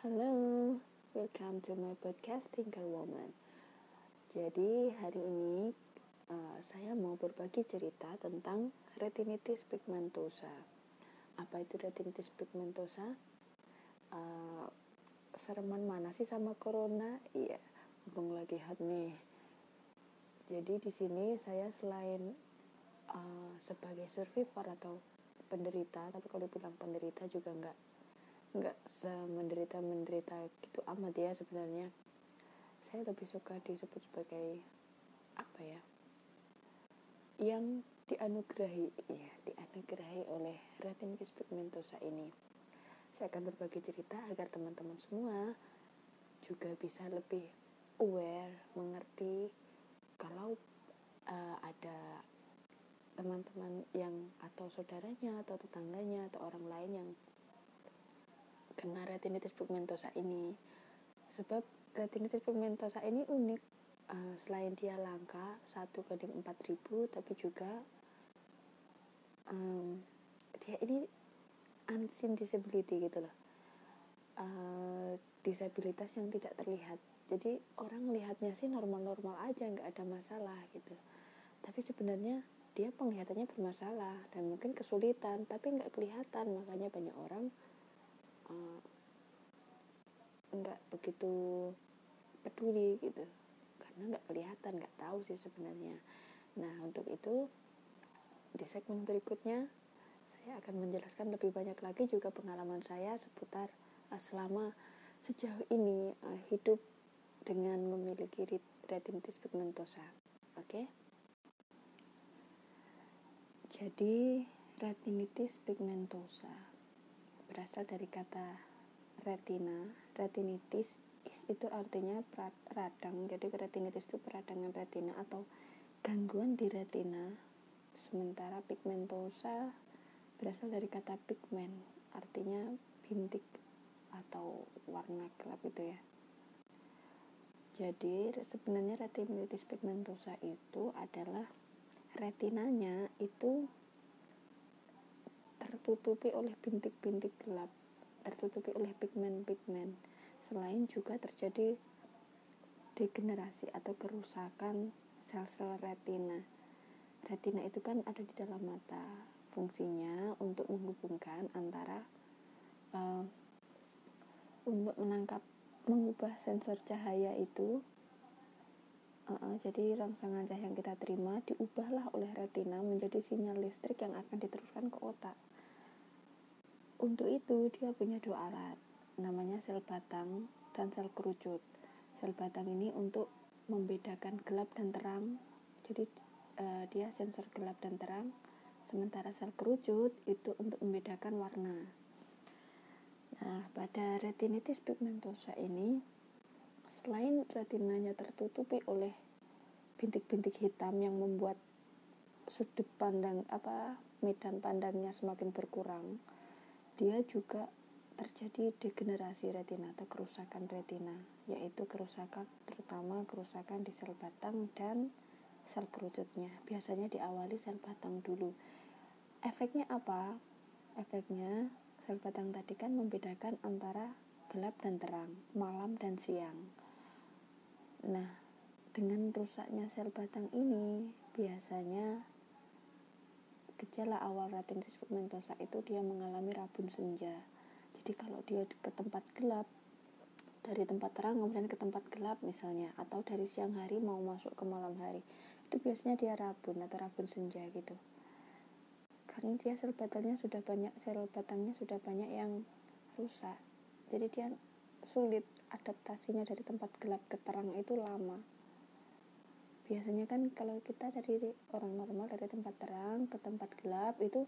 Halo, welcome to my podcast Tinker Woman. Jadi hari ini uh, saya mau berbagi cerita tentang retinitis pigmentosa. Apa itu retinitis pigmentosa? Uh, sereman mana sih sama corona? Iya, mumpung lagi hot nih. Jadi di sini saya selain uh, sebagai survivor atau penderita, tapi kalau bilang penderita juga enggak nggak semenderita menderita gitu amat ya sebenarnya. Saya lebih suka disebut sebagai apa ya yang dianugerahi ya dianugerahi oleh retinitis pigmentosa ini. Saya akan berbagi cerita agar teman-teman semua juga bisa lebih aware mengerti kalau uh, ada teman-teman yang atau saudaranya atau tetangganya atau orang lain yang kena retinitis pigmentosa ini. Sebab retinitis pigmentosa ini unik uh, selain dia langka satu banding 4000 tapi juga um, dia ini unseen disability gitu loh. Uh, disabilitas yang tidak terlihat. Jadi orang melihatnya sih normal-normal aja nggak ada masalah gitu. Tapi sebenarnya dia penglihatannya bermasalah dan mungkin kesulitan tapi nggak kelihatan. Makanya banyak orang uh, begitu peduli gitu. Karena nggak kelihatan nggak tahu sih sebenarnya. Nah untuk itu di segmen berikutnya saya akan menjelaskan lebih banyak lagi juga pengalaman saya seputar uh, selama sejauh ini uh, hidup dengan memiliki retinitis pigmentosa oke? Okay? jadi retinitis pigmentosa berasal dari kata retina. Retinitis itu artinya radang. Jadi retinitis itu peradangan retina atau gangguan di retina. Sementara pigmentosa berasal dari kata pigment artinya bintik atau warna gelap itu ya. Jadi sebenarnya retinitis pigmentosa itu adalah retinanya itu tertutupi oleh bintik-bintik gelap, tertutupi oleh pigmen-pigmen. Selain juga terjadi degenerasi atau kerusakan sel-sel retina. Retina itu kan ada di dalam mata. Fungsinya untuk menghubungkan antara uh, untuk menangkap mengubah sensor cahaya itu uh, jadi rangsangan cahaya yang kita terima diubahlah oleh retina menjadi sinyal listrik yang akan diteruskan ke otak untuk itu dia punya dua alat, namanya sel batang dan sel kerucut. Sel batang ini untuk membedakan gelap dan terang. Jadi uh, dia sensor gelap dan terang. Sementara sel kerucut itu untuk membedakan warna. Nah, pada retinitis pigmentosa ini selain retinanya tertutupi oleh bintik-bintik hitam yang membuat sudut pandang apa medan pandangnya semakin berkurang dia juga terjadi degenerasi retina atau kerusakan retina, yaitu kerusakan terutama kerusakan di sel batang dan sel kerucutnya. Biasanya diawali sel batang dulu. Efeknya apa? Efeknya sel batang tadi kan membedakan antara gelap dan terang, malam dan siang. Nah, dengan rusaknya sel batang ini biasanya gejala awal retinitis pigmentosa itu dia mengalami rabun senja. Jadi kalau dia ke tempat gelap, dari tempat terang kemudian ke tempat gelap misalnya, atau dari siang hari mau masuk ke malam hari, itu biasanya dia rabun atau rabun senja gitu. Karena dia sel batangnya sudah banyak, sel batangnya sudah banyak yang rusak. Jadi dia sulit adaptasinya dari tempat gelap ke terang itu lama. Biasanya kan kalau kita dari orang normal dari tempat terang ke tempat gelap itu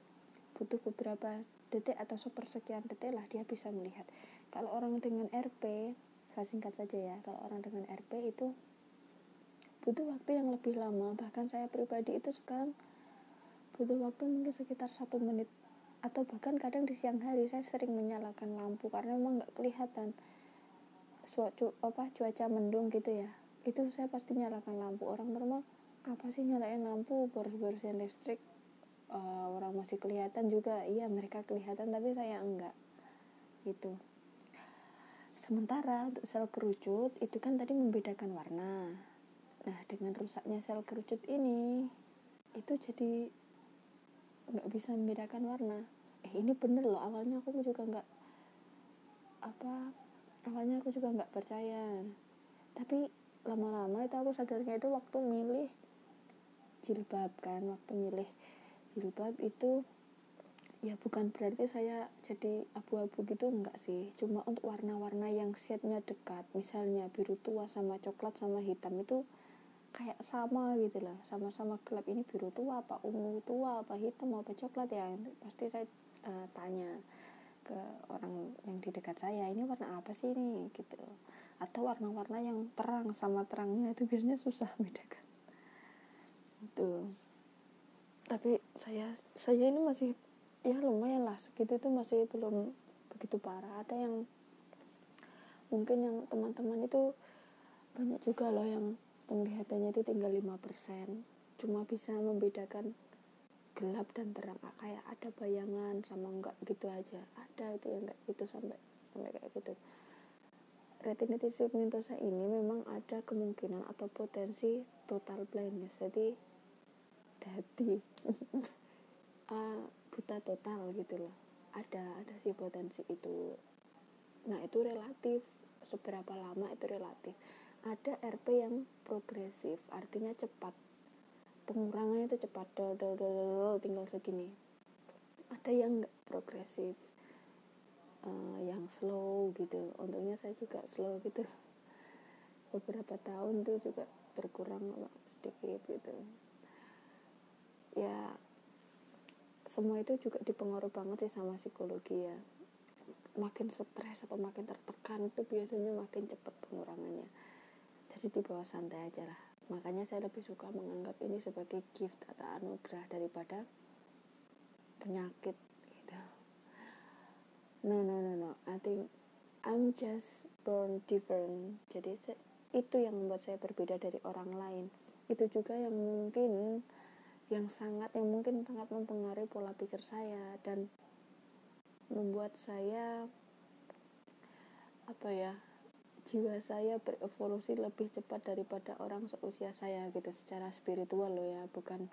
butuh beberapa detik atau sepersekian detik lah dia bisa melihat. Kalau orang dengan RP saya singkat saja ya kalau orang dengan RP itu butuh waktu yang lebih lama. Bahkan saya pribadi itu sekarang butuh waktu mungkin sekitar satu menit atau bahkan kadang di siang hari saya sering menyalakan lampu karena memang nggak kelihatan suatu apa cuaca mendung gitu ya. Itu saya pasti nyalakan lampu. Orang normal apa sih nyalain lampu? Boros-borosin listrik. Uh, orang masih kelihatan juga. Iya mereka kelihatan tapi saya enggak. Gitu. Sementara untuk sel kerucut itu kan tadi membedakan warna. Nah dengan rusaknya sel kerucut ini itu jadi nggak bisa membedakan warna. Eh ini bener loh. Awalnya aku juga nggak apa awalnya aku juga nggak percaya. Tapi lama-lama itu aku sadarnya itu waktu milih jilbab kan waktu milih jilbab itu ya bukan berarti saya jadi abu-abu gitu enggak sih. Cuma untuk warna-warna yang setnya dekat misalnya biru tua sama coklat sama hitam itu kayak sama gitu loh. Sama-sama gelap ini biru tua apa ungu tua apa hitam apa coklat ya pasti saya uh, tanya ke orang yang di dekat saya ini warna apa sih ini? Gitu. Atau warna-warna yang terang sama terangnya itu biasanya susah bedakan. Itu tapi saya saya ini masih ya lumayan lah segitu itu masih belum begitu parah. Ada yang mungkin yang teman-teman itu banyak juga loh yang penglihatannya itu tinggal 5% cuma bisa membedakan gelap dan terang. Ah, kayak ada bayangan sama enggak gitu aja. Ada itu yang enggak gitu sampai sampai kayak gitu. Retinitis pigmentosa ini memang ada kemungkinan atau potensi total blindness. Jadi jadi uh, buta total gitu loh. Ada ada sih potensi itu. Nah itu relatif. Seberapa lama itu relatif? Ada RP yang progresif artinya cepat pengurangannya itu cepat dol dol dol, dol tinggal segini. Ada yang nggak progresif uh, yang slow gitu. Untungnya saya juga slow gitu. Beberapa tahun tuh juga berkurang sedikit gitu. Ya semua itu juga dipengaruhi banget sih sama psikologi ya. Makin stres atau makin tertekan itu biasanya makin cepat pengurangannya. Jadi di bawah santai aja lah makanya saya lebih suka menganggap ini sebagai gift atau anugerah daripada penyakit gitu. No no no no. I think I'm just born different. Jadi itu yang membuat saya berbeda dari orang lain. Itu juga yang mungkin yang sangat yang mungkin sangat mempengaruhi pola pikir saya dan membuat saya apa ya jiwa saya berevolusi lebih cepat daripada orang seusia saya gitu secara spiritual loh ya. Bukan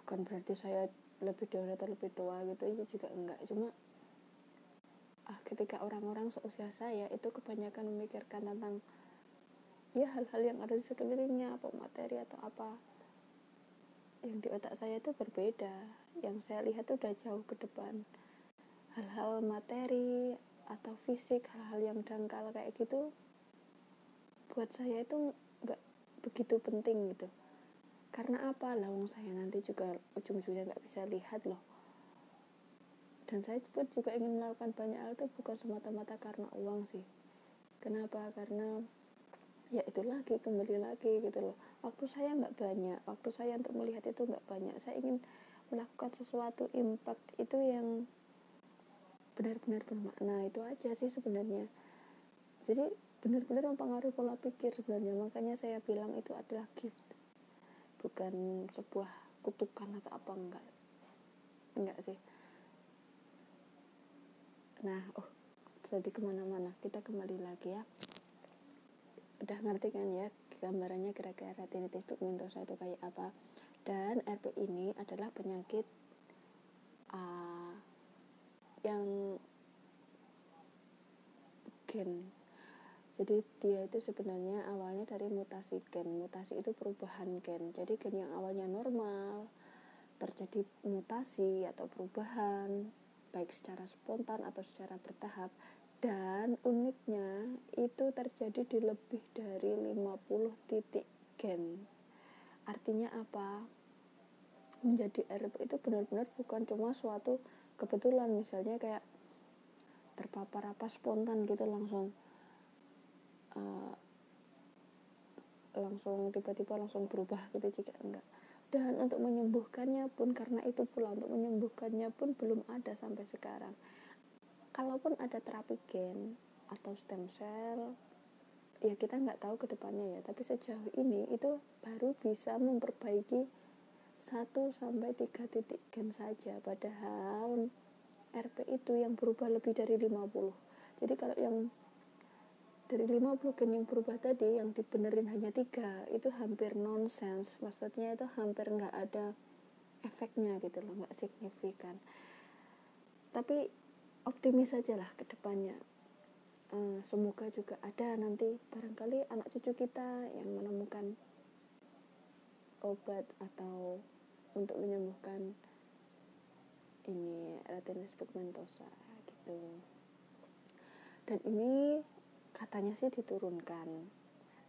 bukan berarti saya lebih dewasa atau lebih tua gitu itu juga enggak. Cuma ah ketika orang-orang seusia saya itu kebanyakan memikirkan tentang ya hal-hal yang ada di sekelilingnya apa materi atau apa yang di otak saya itu berbeda. Yang saya lihat itu udah jauh ke depan. Hal-hal materi atau fisik hal-hal yang dangkal kayak gitu buat saya itu nggak begitu penting gitu. Karena apa? Lawang saya nanti juga ujung-ujungnya nggak bisa lihat loh. Dan saya pun juga ingin melakukan banyak hal itu bukan semata-mata karena uang sih. Kenapa? Karena ya itu lagi kembali lagi gitu loh. Waktu saya nggak banyak waktu saya untuk melihat itu nggak banyak. Saya ingin melakukan sesuatu impact itu yang benar-benar bermakna. Itu aja sih sebenarnya. Jadi benar-benar mempengaruhi pola pikir sebenarnya. Makanya saya bilang itu adalah gift bukan sebuah kutukan atau apa enggak. Enggak sih. Nah oh jadi ke mana-mana. Kita kembali lagi ya. Udah ngerti kan ya gambarannya kira-kira retinitis pigmentosa itu kayak apa? Dan RP ini adalah penyakit uh, yang gen jadi dia itu sebenarnya awalnya dari mutasi gen. Mutasi itu perubahan gen. Jadi gen yang awalnya normal terjadi mutasi atau perubahan baik secara spontan atau secara bertahap. Dan uniknya itu terjadi di lebih dari 50 titik gen. Artinya apa? Menjadi RP itu benar-benar bukan cuma suatu kebetulan. Misalnya kayak terpapar apa spontan gitu langsung uh, langsung tiba-tiba langsung berubah gitu jika enggak. Dan untuk menyembuhkannya pun karena itu pula untuk menyembuhkannya pun belum ada sampai sekarang. Kalaupun ada terapi gen atau stem cell ya kita nggak tahu ke depannya ya. Tapi sejauh ini itu baru bisa memperbaiki 1 sampai 3 titik gen saja. Padahal RP itu yang berubah lebih dari 50 jadi kalau yang dari 50 gen yang berubah tadi yang dibenerin hanya tiga itu hampir nonsens maksudnya itu hampir nggak ada efeknya gitu loh nggak signifikan. Tapi optimis saja lah ke depannya. Uh, semoga juga ada nanti barangkali anak cucu kita yang menemukan obat atau untuk menyembuhkan ini retinitis pigmentosa gitu. Dan ini katanya sih diturunkan.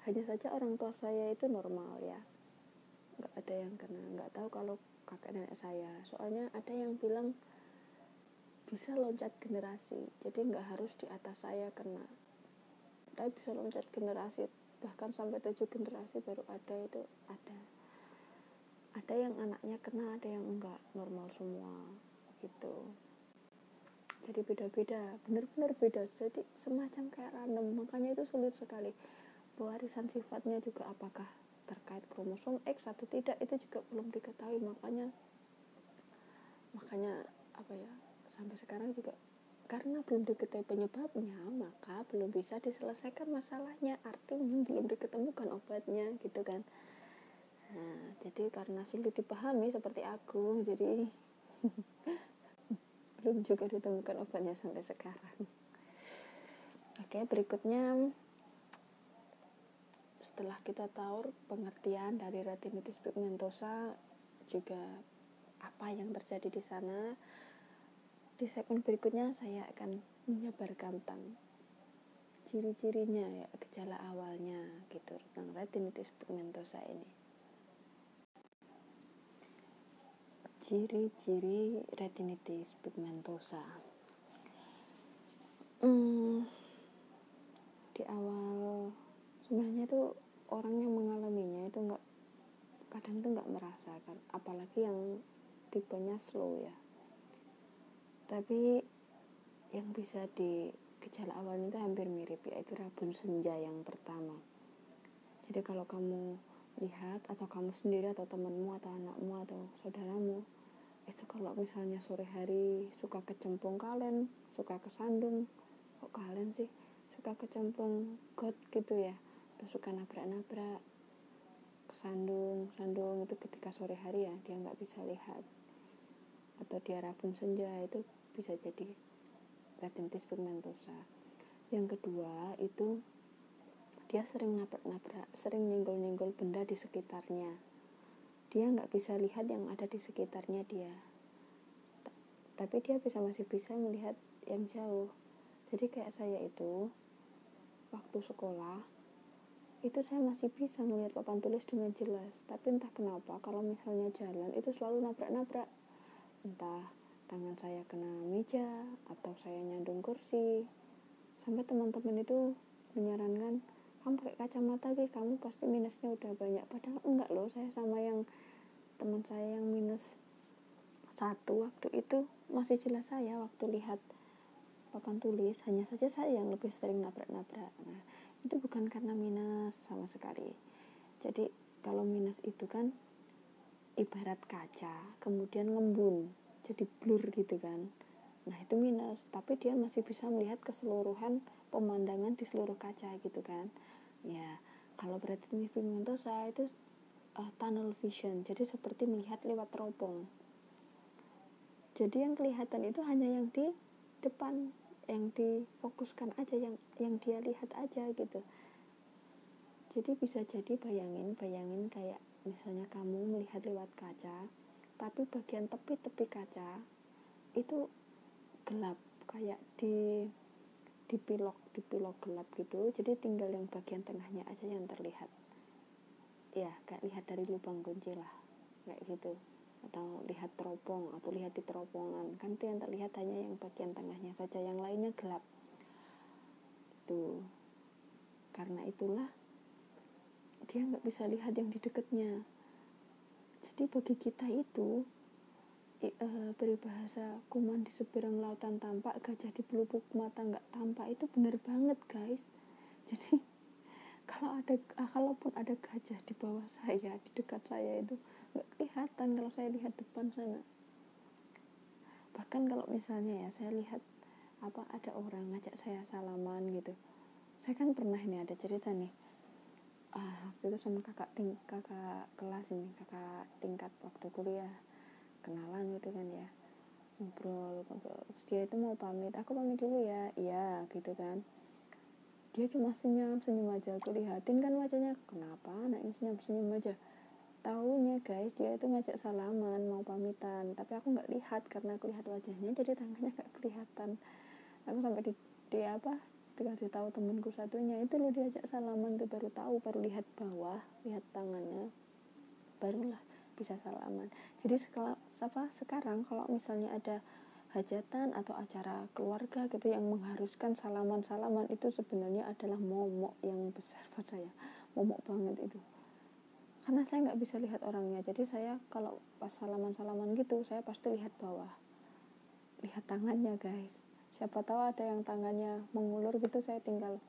Hanya saja orang tua saya itu normal ya. Nggak ada yang kena nggak tahu kalau kakek nenek saya. Soalnya ada yang bilang bisa loncat generasi jadi nggak harus di atas saya kena. Tapi bisa loncat generasi bahkan sampai tujuh generasi baru ada itu ada. Ada yang anaknya kena ada yang enggak normal semua gitu jadi beda-beda benar-benar beda. Jadi semacam kayak random makanya itu sulit sekali. Pewarisan sifatnya juga apakah terkait kromosom X atau tidak itu juga belum diketahui. Makanya makanya apa ya sampai sekarang juga karena belum diketahui penyebabnya maka belum bisa diselesaikan masalahnya. Artinya belum diketemukan obatnya gitu kan. Nah jadi karena sulit dipahami seperti aku jadi belum juga ditemukan obatnya sampai sekarang. Oke berikutnya. Setelah kita tahu pengertian dari retinitis pigmentosa juga apa yang terjadi di sana di segmen berikutnya saya akan menyebarkan tentang ciri-cirinya ya gejala awalnya gitu tentang retinitis pigmentosa ini Ciri-ciri retinitis pigmentosa. Hmm, di awal sebenarnya itu orang yang mengalaminya itu nggak kadang tuh nggak merasakan, apalagi yang tipenya slow ya. Tapi yang bisa di gejala awal itu hampir mirip yaitu rabun senja yang pertama. Jadi kalau kamu lihat atau kamu sendiri atau temanmu atau anakmu atau saudaramu itu kalau misalnya sore hari suka kecemplung kalian suka kesandung. Kok kalian sih? Suka kecemplung got gitu ya. Atau suka nabrak-nabrak. Kesandung sandung itu ketika sore hari ya dia nggak bisa lihat. Atau dia rabun senja itu bisa jadi retinitis pigmentosa yang kedua itu dia sering nabrak-nabrak sering nyenggol-nyenggol benda di sekitarnya dia nggak bisa lihat yang ada di sekitarnya dia. Tapi dia bisa masih bisa melihat yang jauh. Jadi kayak saya itu waktu sekolah itu saya masih bisa melihat papan tulis dengan jelas. Tapi entah kenapa kalau misalnya jalan itu selalu nabrak-nabrak. Entah tangan saya kena meja atau saya nyandung kursi. Sampai teman-teman itu menyarankan kamu pakai kacamata kamu pasti minusnya udah banyak. Padahal enggak loh saya sama yang teman saya yang minus satu waktu itu masih jelas saya waktu lihat papan tulis hanya saja saya yang lebih sering nabrak-nabrak. Nah itu bukan karena minus sama sekali. Jadi kalau minus itu kan ibarat kaca kemudian ngembun jadi blur gitu kan. Nah itu minus tapi dia masih bisa melihat keseluruhan pemandangan di seluruh kaca gitu kan. Ya kalau berarti pigmentosa itu uh, tunnel vision. Jadi seperti melihat lewat teropong. Jadi yang kelihatan itu hanya yang di depan yang difokuskan aja yang yang dia lihat aja gitu. Jadi bisa jadi bayangin bayangin kayak misalnya kamu melihat lewat kaca tapi bagian tepi-tepi kaca itu gelap kayak di dipilok dipilok gelap gitu. Jadi tinggal yang bagian tengahnya aja yang terlihat ya kayak lihat dari lubang kunci lah kayak gitu. Atau lihat teropong atau lihat di teropongan. Kan itu yang terlihat hanya yang bagian tengahnya saja yang lainnya gelap. Itu. Karena itulah dia nggak bisa lihat yang di dekatnya. Jadi bagi kita itu e, peribahasa kuman di seberang lautan tampak gajah di pelupuk mata nggak tampak itu benar banget guys. Jadi kalau ada ah, kalaupun ada gajah di bawah saya di dekat saya itu nggak kelihatan kalau saya lihat depan sana. Bahkan kalau misalnya ya saya lihat apa ada orang ngajak saya salaman gitu. Saya kan pernah ini ada cerita nih. Ah waktu itu sama kakak ting kakak kelas ini kakak tingkat waktu kuliah. Kenalan gitu kan ya. Ngobrol ngobrol. Dia itu mau pamit. Aku pamit dulu ya. Iya gitu kan dia cuma senyum senyum aja. Aku lihatin kan wajahnya. Kenapa anak ini senyum senyum aja? Tahunya guys dia itu ngajak salaman mau pamitan. Tapi aku nggak lihat karena aku lihat wajahnya jadi tangannya nggak kelihatan. Aku sampai di, di apa dikasih tahu temanku satunya. Itu lo diajak salaman tuh baru tahu baru lihat bawah lihat tangannya. Barulah bisa salaman. Jadi sekala, apa sekarang kalau misalnya ada hajatan atau acara keluarga gitu yang mengharuskan salaman-salaman itu sebenarnya adalah momok yang besar buat saya. Momok banget itu. Karena saya nggak bisa lihat orangnya. Jadi saya kalau pas salaman salaman gitu saya pasti lihat bawah. Lihat tangannya guys. Siapa tahu ada yang tangannya mengulur gitu saya tinggal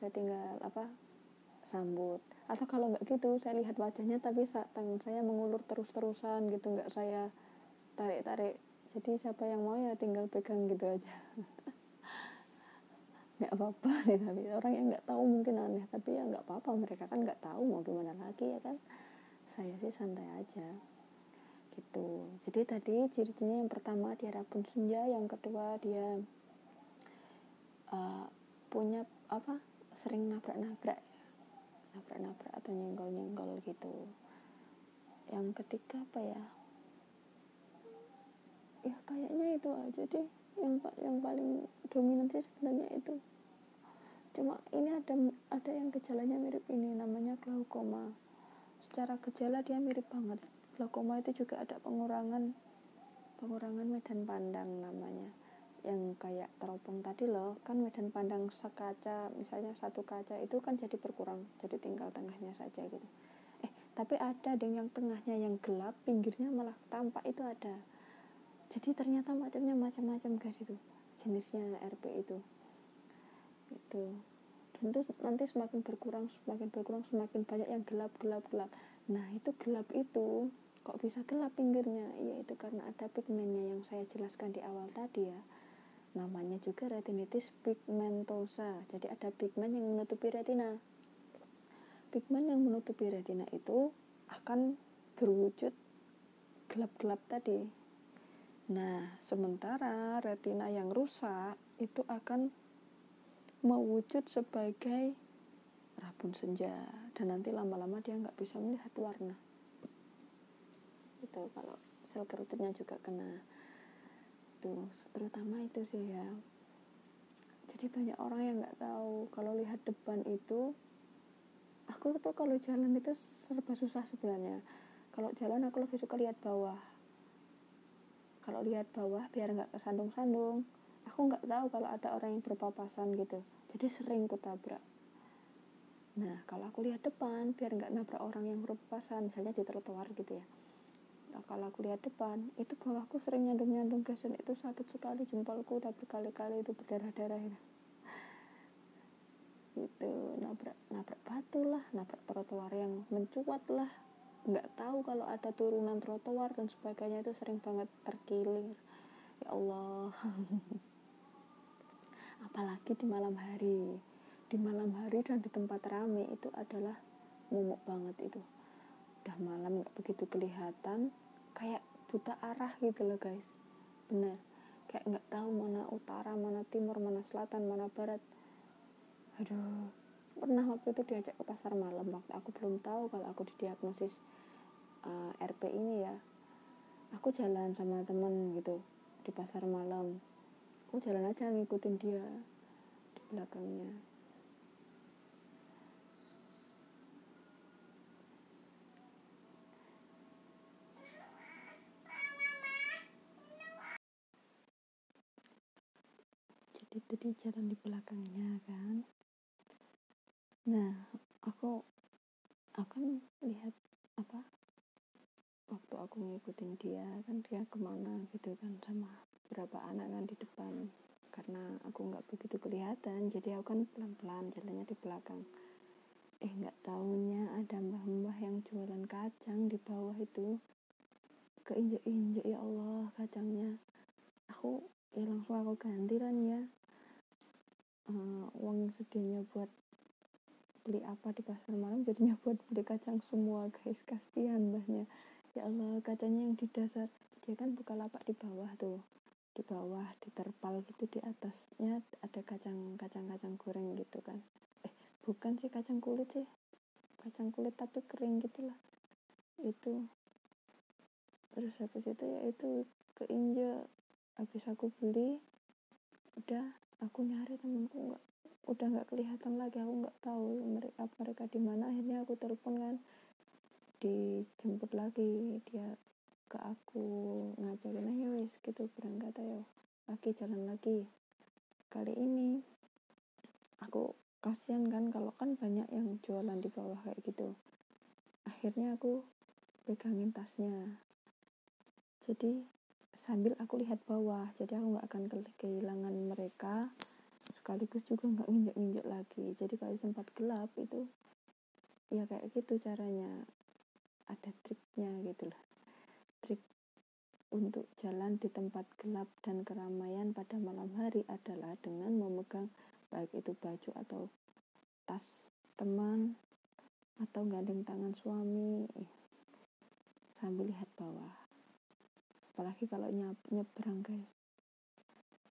saya tinggal apa sambut. Atau kalau nggak gitu saya lihat wajahnya tapi tangan saya mengulur terus terusan gitu. Nggak saya tarik tarik jadi siapa yang mau ya tinggal pegang gitu aja. Nggak apa-apa sih tapi orang yang nggak tahu mungkin aneh tapi ya nggak apa-apa. Mereka kan nggak tahu mau gimana lagi ya kan? Saya sih santai aja. Gitu. Jadi tadi ciri-cirinya yang pertama dia rapun senja. Yang kedua dia uh, punya apa sering nabrak-nabrak. Nabrak-nabrak atau nyenggol-nyenggol gitu. Yang ketiga apa ya ya kayaknya itu aja deh. Yang yang paling dominan sih sebenarnya itu. Cuma ini ada ada yang gejalanya mirip ini namanya glaukoma. Secara gejala dia mirip banget. Glaukoma itu juga ada pengurangan pengurangan medan pandang namanya. Yang kayak teropong tadi loh kan medan pandang sekaca misalnya satu kaca itu kan jadi berkurang jadi tinggal tengahnya saja gitu. Eh tapi ada deh yang tengahnya yang gelap pinggirnya malah tampak itu ada jadi ternyata macamnya macam-macam guys itu jenisnya RP itu. Itu dan itu nanti semakin berkurang semakin berkurang semakin banyak yang gelap gelap gelap. Nah itu gelap itu kok bisa gelap pinggirnya? Ya itu karena ada pigmennya yang saya jelaskan di awal tadi ya. Namanya juga retinitis pigmentosa. Jadi ada pigmen yang menutupi retina. Pigmen yang menutupi retina itu akan berwujud gelap-gelap tadi Nah, sementara retina yang rusak itu akan mewujud sebagai rabun senja dan nanti lama-lama dia nggak bisa melihat warna. Itu kalau sel kerutnya juga kena. Itu terutama itu sih ya. Jadi banyak orang yang nggak tahu kalau lihat depan itu aku tuh kalau jalan itu serba susah sebenarnya. Kalau jalan aku lebih suka lihat bawah kalau lihat bawah biar nggak kesandung-sandung. Aku nggak tahu kalau ada orang yang berpapasan gitu. Jadi sering kutabrak nah kalau aku lihat depan biar nggak nabrak orang yang berpapasan misalnya di trotoar gitu ya. Nah, kalau aku lihat depan itu bawahku sering nyandung-nyandung dan itu sakit sekali jempolku tapi kali-kali itu berdarah-darah gitu. itu nabrak nabrak batu lah nabrak trotoar yang mencuat lah nggak tahu kalau ada turunan trotoar dan sebagainya itu sering banget terkilir. Ya Allah. Apalagi di malam hari. Di malam hari dan di tempat rame itu adalah momok banget itu. Udah malam nggak begitu kelihatan kayak buta arah gitu loh guys. Bener. Kayak nggak tahu mana utara mana timur mana selatan mana barat. Aduh. Pernah waktu itu diajak ke pasar malam waktu aku belum tahu kalau aku didiagnosis uh, eh, RP ini ya. Aku jalan sama temen gitu di pasar malam. Aku jalan aja ngikutin dia di belakangnya. Jadi tadi jalan di belakangnya kan? Nah aku akan lihat apa waktu aku ngikutin dia kan dia ke mana gitu kan sama berapa anak kan di depan. Karena aku nggak begitu kelihatan jadi aku kan pelan-pelan jalannya di belakang. Eh nggak tahunya ada mbah-mbah yang jualan kacang di bawah itu. Keinjek-injek ya Allah kacangnya. Aku ya langsung aku ganti kan ya uh, uang sedianya buat beli apa di pasar malam jadinya buat beli kacang semua guys. Kasihan mbahnya ya Allah kacanya yang di dasar. Dia kan buka lapak di bawah tuh. Di bawah di terpal gitu di atasnya ada kacang kacang kacang goreng gitu kan. Eh bukan sih kacang kulit sih. Kacang kulit tapi kering gitulah itu. Terus habis itu ya itu keinjak habis aku beli udah aku nyari temanku nggak udah nggak kelihatan lagi. Aku nggak tahu mereka mereka di mana. Akhirnya aku telepon kan dijemput lagi dia ke aku ngajarin ayo wes gitu berangkat ayo lagi jalan lagi. Kali ini aku kasihan kan kalau kan banyak yang jualan di bawah kayak gitu. Akhirnya aku pegangin tasnya. Jadi sambil aku lihat bawah jadi aku nggak akan kehilangan mereka. Sekaligus juga nggak nginjek-nginjek lagi. Jadi kalau di tempat gelap itu ya kayak gitu caranya ada triknya gitu lah trik untuk jalan di tempat gelap dan keramaian pada malam hari adalah dengan memegang baik itu baju atau tas teman atau gandeng tangan suami sambil lihat bawah. Apalagi kalau nyebrang guys.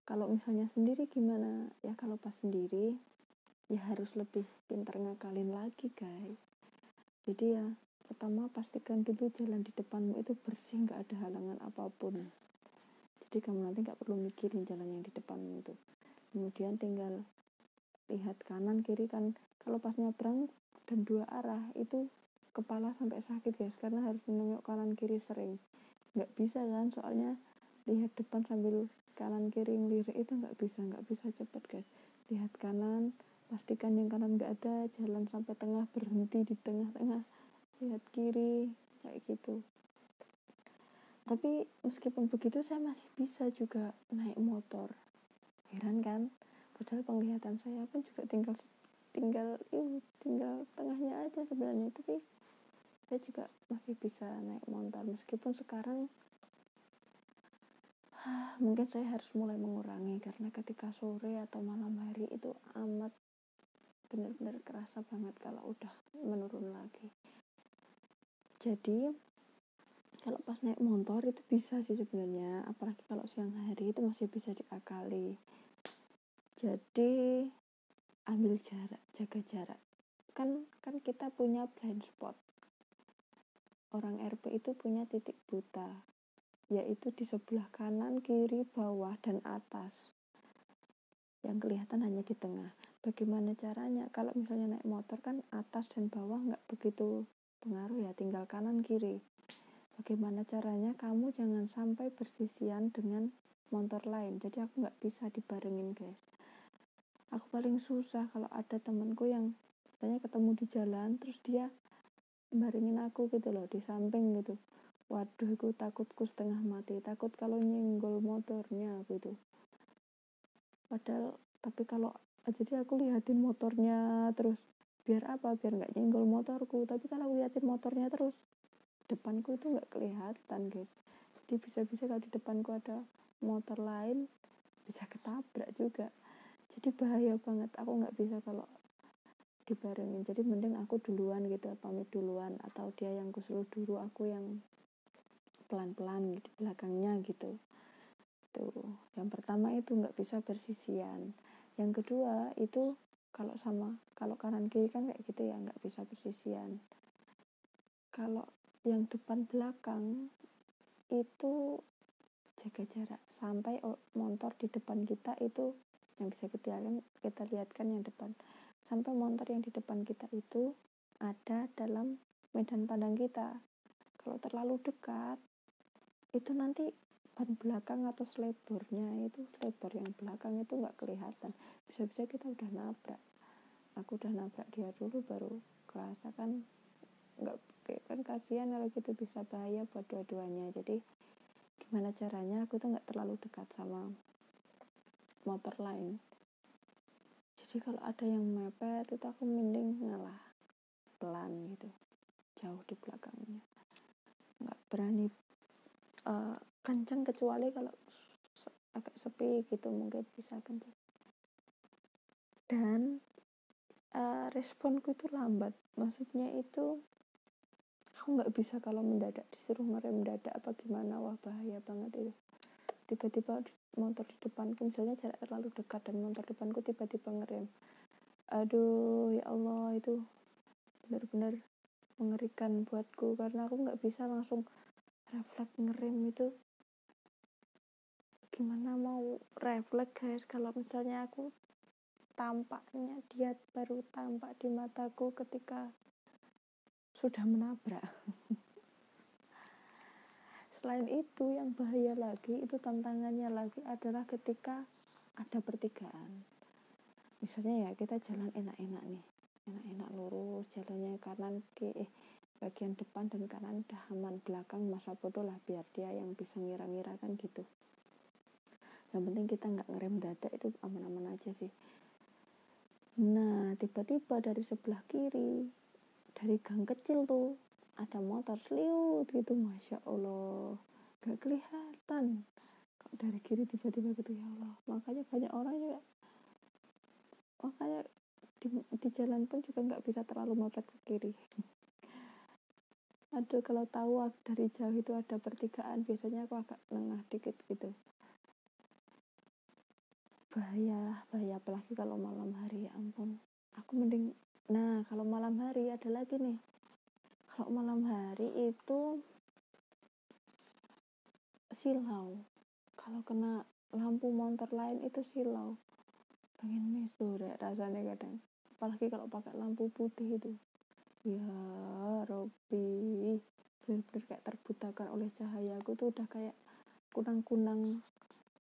Kalau misalnya sendiri gimana? Ya kalau pas sendiri ya harus lebih pintar ngakalin lagi guys jadi ya pertama pastikan dulu jalan di depanmu itu bersih nggak ada halangan apa pun. Jadi kamu nanti nggak perlu mikirin jalan yang di depanmu itu. Kemudian tinggal lihat kanan kiri kan kalau pas nyebrang dan dua arah itu kepala sampai sakit guys karena harus menengok kanan kiri sering. Nggak bisa kan? Soalnya lihat depan sambil kanan kiri ngelirik itu nggak bisa nggak bisa cepet guys. Lihat kanan pastikan yang kanan nggak ada jalan sampai tengah berhenti di tengah-tengah lihat kiri kayak gitu. Tapi meskipun begitu saya masih bisa juga naik motor. Heran kan? Padahal penglihatan saya pun juga tinggal tinggal ini tinggal tengahnya aja sebenarnya. Tapi saya juga masih bisa naik motor meskipun sekarang mungkin saya harus mulai mengurangi. Karena ketika sore atau malam hari itu amat benar-benar kerasa banget kalau udah menurun lagi jadi kalau pas naik motor itu bisa sih sebenarnya apalagi kalau siang hari itu masih bisa diakali jadi ambil jarak jaga jarak kan kan kita punya blind spot orang RP itu punya titik buta yaitu di sebelah kanan, kiri, bawah, dan atas. Yang kelihatan hanya di tengah. Bagaimana caranya? Kalau misalnya naik motor kan atas dan bawah nggak begitu pengaruh ya, tinggal kanan kiri. Bagaimana caranya? Kamu jangan sampai bersisian dengan motor lain. Jadi aku nggak bisa dibarengin guys. Aku paling susah kalau ada temanku yang banyak ketemu di jalan, terus dia barengin aku gitu loh di samping gitu waduh aku takutku setengah mati takut kalau nyenggol motornya gitu padahal tapi kalau jadi aku liatin motornya terus biar apa biar nggak nyenggol motorku. Tapi kalau liatin motornya terus depanku itu nggak kelihatan guys. Jadi bisa-bisa kalau di depanku ada motor lain bisa ketabrak juga. Jadi bahaya banget. Aku nggak bisa kalau dibarengin. Jadi mending aku duluan gitu pamit duluan. Atau dia yang kusuluh dulu aku yang pelan-pelan di belakangnya gitu. Tuh yang pertama itu nggak bisa bersisian yang kedua itu kalau sama kalau kanan kiri kan kayak gitu ya nggak bisa bersisian. Kalau yang depan belakang itu jaga jarak. Sampai motor di depan kita itu yang bisa kita lihat kita lihatkan yang depan. Sampai motor yang di depan kita itu ada dalam medan pandang kita. Kalau terlalu dekat itu nanti ban belakang atau selebornya itu selebor yang belakang itu nggak kelihatan. Bisa-bisa kita udah nabrak. Aku udah nabrak dia dulu baru kerasa kan nggak kan kasihan kalau gitu bisa bahaya buat dua-duanya. Jadi gimana caranya? Aku tuh nggak terlalu dekat sama motor lain. Jadi kalau ada yang mepet itu aku mending ngalah pelan gitu jauh di belakangnya. Nggak berani uh, kencang kecuali kalau agak sepi gitu mungkin bisa kencang dan uh, responku itu lambat. Maksudnya itu aku nggak bisa kalau mendadak disuruh ngerem mendadak apa gimana wah bahaya banget itu. Tiba-tiba motor di depanku misalnya jarak terlalu dekat dan motor depanku tiba-tiba ngerem. Aduh ya Allah itu benar-benar mengerikan buatku karena aku nggak bisa langsung refleks ngerem itu gimana mau refleks guys? Kalau misalnya aku tampaknya dia baru tampak di mataku ketika sudah menabrak. Selain itu yang bahaya lagi itu tantangannya lagi adalah ketika ada pertigaan. Misalnya ya kita jalan enak-enak nih. Enak-enak lurus jalannya kanan ke eh, bagian depan dan kanan udah aman belakang masa bodoh lah biar dia yang bisa ngira-ngira kan gitu yang penting kita nggak ngerem dadak itu aman-aman aja sih. Nah tiba-tiba dari sebelah kiri dari gang kecil tuh ada motor seliut gitu masya allah. Gak kelihatan. Dari kiri tiba-tiba gitu ya allah. Makanya banyak orang juga makanya di, di jalan pun juga nggak bisa terlalu mepet ke kiri. Aduh kalau tahu dari jauh itu ada pertigaan biasanya aku agak nengah dikit gitu bahaya bahaya apalagi kalau malam hari ya ampun aku mending Nah, kalau malam hari ada lagi nih. Kalau malam hari itu silau. Kalau kena lampu motor lain itu silau. Pengen mesur ya rasanya kadang. Apalagi kalau pakai lampu putih itu. Ya, Robi. Bener-bener kayak terbutakan oleh cahaya. Aku tuh udah kayak kunang-kunang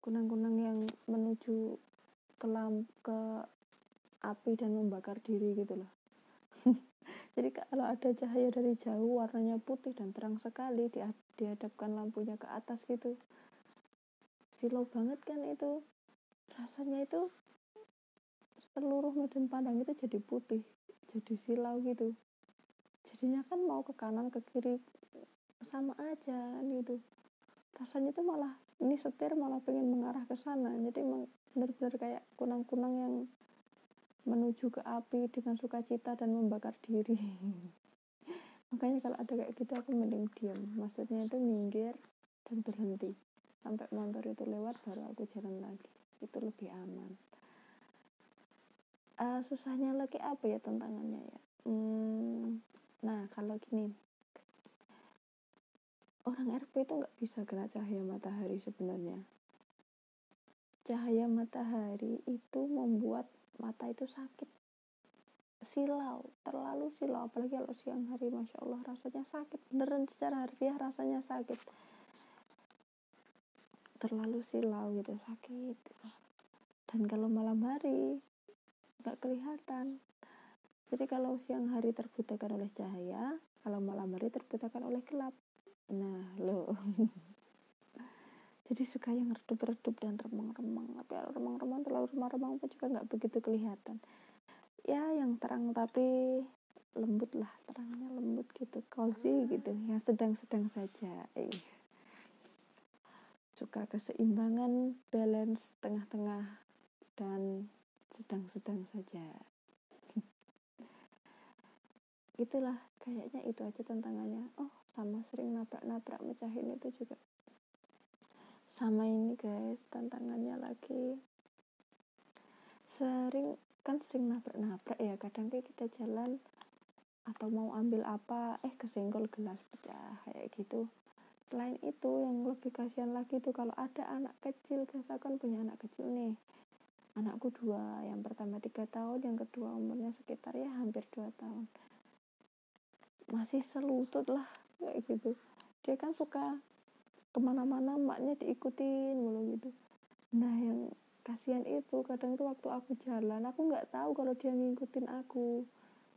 kunang-kunang yang menuju ke lamp ke api dan membakar diri gitu loh. Jadi kalau ada cahaya dari jauh warnanya putih dan terang sekali di, dihadapkan lampunya ke atas gitu. Silau banget kan itu. Rasanya itu seluruh medan pandang itu jadi putih jadi silau gitu. Jadinya kan mau ke kanan ke kiri sama aja kan gitu. Rasanya tuh malah ini setir malah pengen mengarah ke sana. Jadi emang benar-benar kayak kunang-kunang yang menuju ke api dengan sukacita dan membakar diri. Makanya kalau ada kayak gitu aku mending diam maksudnya itu minggir dan berhenti. Sampai motor itu lewat baru aku jalan lagi. Itu lebih aman. Uh, susahnya lagi apa ya tantangannya ya? Hmm, nah kalau gini orang RP itu nggak bisa kena cahaya matahari sebenarnya. Cahaya matahari itu membuat mata itu sakit. Silau terlalu silau. Apalagi kalau siang hari masya Allah rasanya sakit. Beneran secara harfiah rasanya sakit. Terlalu silau gitu sakit. Dan kalau malam hari nggak kelihatan. Jadi kalau siang hari terbutakan oleh cahaya kalau malam hari terbutakan oleh gelap nah lo. Jadi suka yang redup-redup dan remang-remang. Tapi remang-remang terlalu remang-remang pun juga nggak begitu kelihatan. Ya yang terang tapi lembut lah. Terangnya lembut gitu. Cozy gitu. Yang sedang-sedang saja. Eh. suka keseimbangan balance tengah-tengah dan sedang-sedang saja. Itulah kayaknya itu aja tantangannya. Oh sama sering nabrak-nabrak mecahin itu juga. Sama ini guys tantangannya lagi. Sering kan sering nabrak-nabrak ya kadang kayak kita jalan atau mau ambil apa eh kesenggol gelas pecah kayak gitu. Selain itu yang lebih kasihan lagi tuh kalau ada anak kecil kan punya anak kecil nih. Anakku dua yang pertama tiga tahun yang kedua umurnya sekitar ya hampir dua tahun. Masih selutut lah kayak gitu. Dia kan suka ke mana-mana maknya diikutin mulu gitu. Nah yang kasihan itu kadang itu waktu aku jalan aku nggak tahu kalau dia ngikutin aku.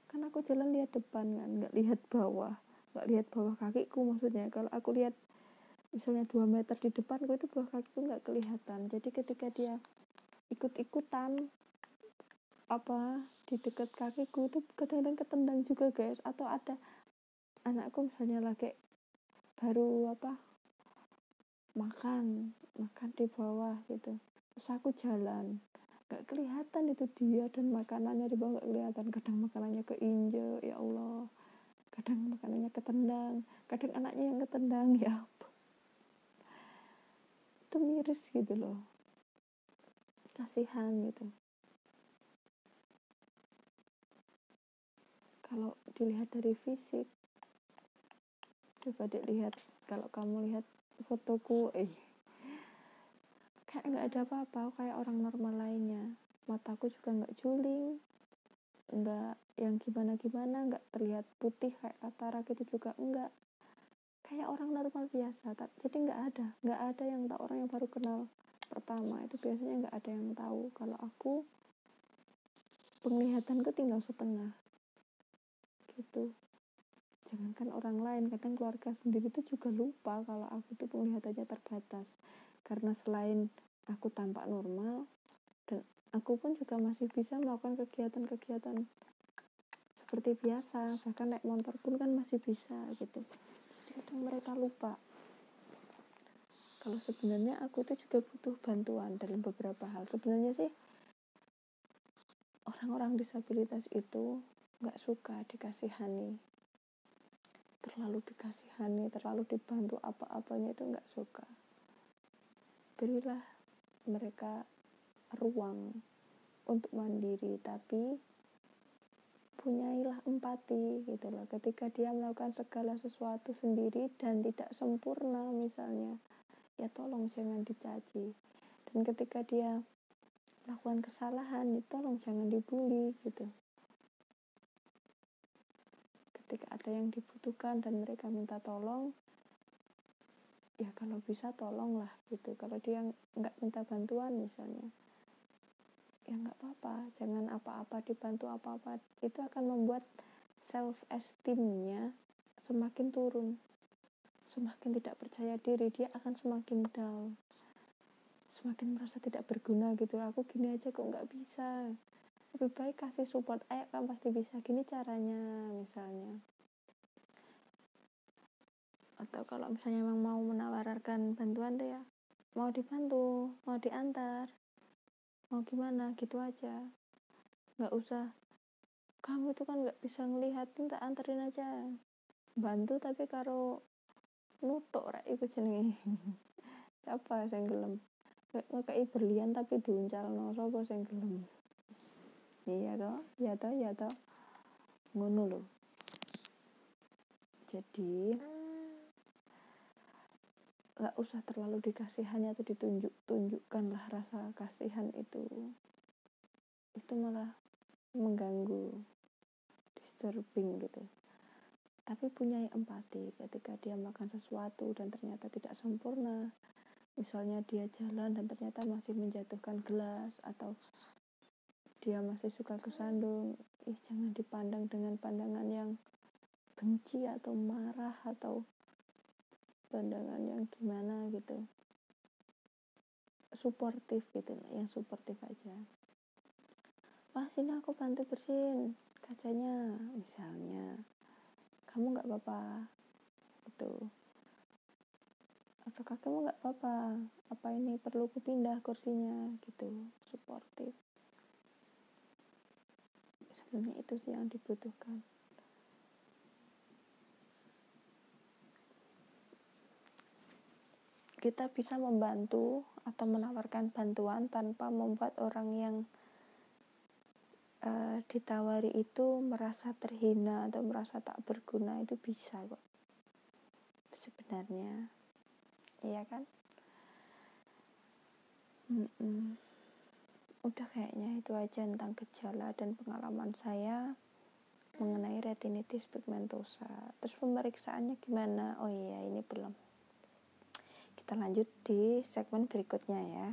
Kan aku jalan lihat depan kan nggak lihat bawah nggak lihat bawah kakiku maksudnya. Kalau aku lihat misalnya 2 meter di depanku itu bawah kakiku nggak kelihatan. Jadi ketika dia ikut-ikutan apa di dekat kakiku itu kadang-kadang ketendang juga guys. Atau ada anakku misalnya lagi baru apa makan makan di bawah gitu. Terus aku jalan nggak kelihatan itu dia dan makanannya di bawah nggak kelihatan. Kadang makanannya keinjek ya Allah. Kadang makanannya ketendang kadang anaknya yang ketendang ya apa. Itu miris gitu loh. Kasihan gitu. Kalau dilihat dari fisik coba dilihat kalau kamu lihat fotoku eh kayak nggak ada apa-apa kayak orang normal lainnya. Mataku juga nggak juling. Nggak yang gimana-gimana nggak terlihat putih kayak katarak itu juga enggak kayak orang normal biasa jadi nggak ada. Nggak ada yang tak orang yang baru kenal pertama itu biasanya nggak ada yang tahu. Kalau aku penglihatanku tinggal setengah. Gitu jangankan orang lain kadang keluarga sendiri itu juga lupa kalau aku tuh penglihatannya terbatas. Karena selain aku tampak normal dan aku pun juga masih bisa melakukan kegiatan-kegiatan seperti biasa. Bahkan naik motor pun kan masih bisa gitu. Jadi kadang mereka lupa. Kalau sebenarnya aku itu juga butuh bantuan dalam beberapa hal. Sebenarnya sih orang-orang disabilitas itu nggak suka dikasihani terlalu dikasihani terlalu dibantu apa-apanya itu nggak suka. Berilah mereka ruang untuk mandiri tapi punyailah empati gitu loh. Ketika dia melakukan segala sesuatu sendiri dan tidak sempurna misalnya ya tolong jangan dicaci. Dan ketika dia melakukan kesalahan ya tolong jangan dibully gitu ketika ada yang dibutuhkan dan mereka minta tolong ya kalau bisa tolonglah gitu. Kalau dia nggak minta bantuan misalnya ya nggak apa-apa. Jangan apa-apa dibantu apa-apa. Itu akan membuat self esteemnya semakin turun. Semakin tidak percaya diri dia akan semakin down. Semakin merasa tidak berguna gitu. Aku gini aja kok nggak bisa lebih baik kasih support. Ayo kamu pasti bisa. Gini caranya misalnya. Atau kalau misalnya memang mau menawarkan bantuan tuh ya mau dibantu mau diantar mau gimana gitu aja. Nggak usah. Kamu itu kan nggak bisa ngelihat tak anterin aja. Bantu tapi karo nutuk rek iku jenenge. Apa sing gelem? Ngekei berlian tapi diuncal no sapa sing gelem iya toh iya toh iya toh. Ngono lho. Jadi nggak usah terlalu dikasihani atau ditunjuk tunjukkanlah rasa kasihan itu. Itu malah mengganggu disturbing gitu. Tapi punya empati ketika dia makan sesuatu dan ternyata tidak sempurna. Misalnya dia jalan dan ternyata masih menjatuhkan gelas atau dia masih suka kesandung ih jangan dipandang dengan pandangan yang benci atau marah atau pandangan yang gimana gitu. Suportif gitu yang suportif aja. Wah sini aku bantu bersihin kacanya misalnya. Kamu nggak apa-apa gitu. Atau kamu nggak apa-apa? Apa ini perlu kupindah kursinya? Gitu suportif sebenarnya itu sih yang dibutuhkan. Kita bisa membantu atau menawarkan bantuan tanpa membuat orang yang uh, ditawari itu merasa terhina atau merasa tak berguna itu bisa kok. Sebenarnya. Iya kan? Mm -mm. Udah kayaknya itu aja tentang gejala dan pengalaman saya mengenai retinitis pigmentosa. Terus pemeriksaannya gimana? Oh iya ini belum. Kita lanjut di segmen berikutnya ya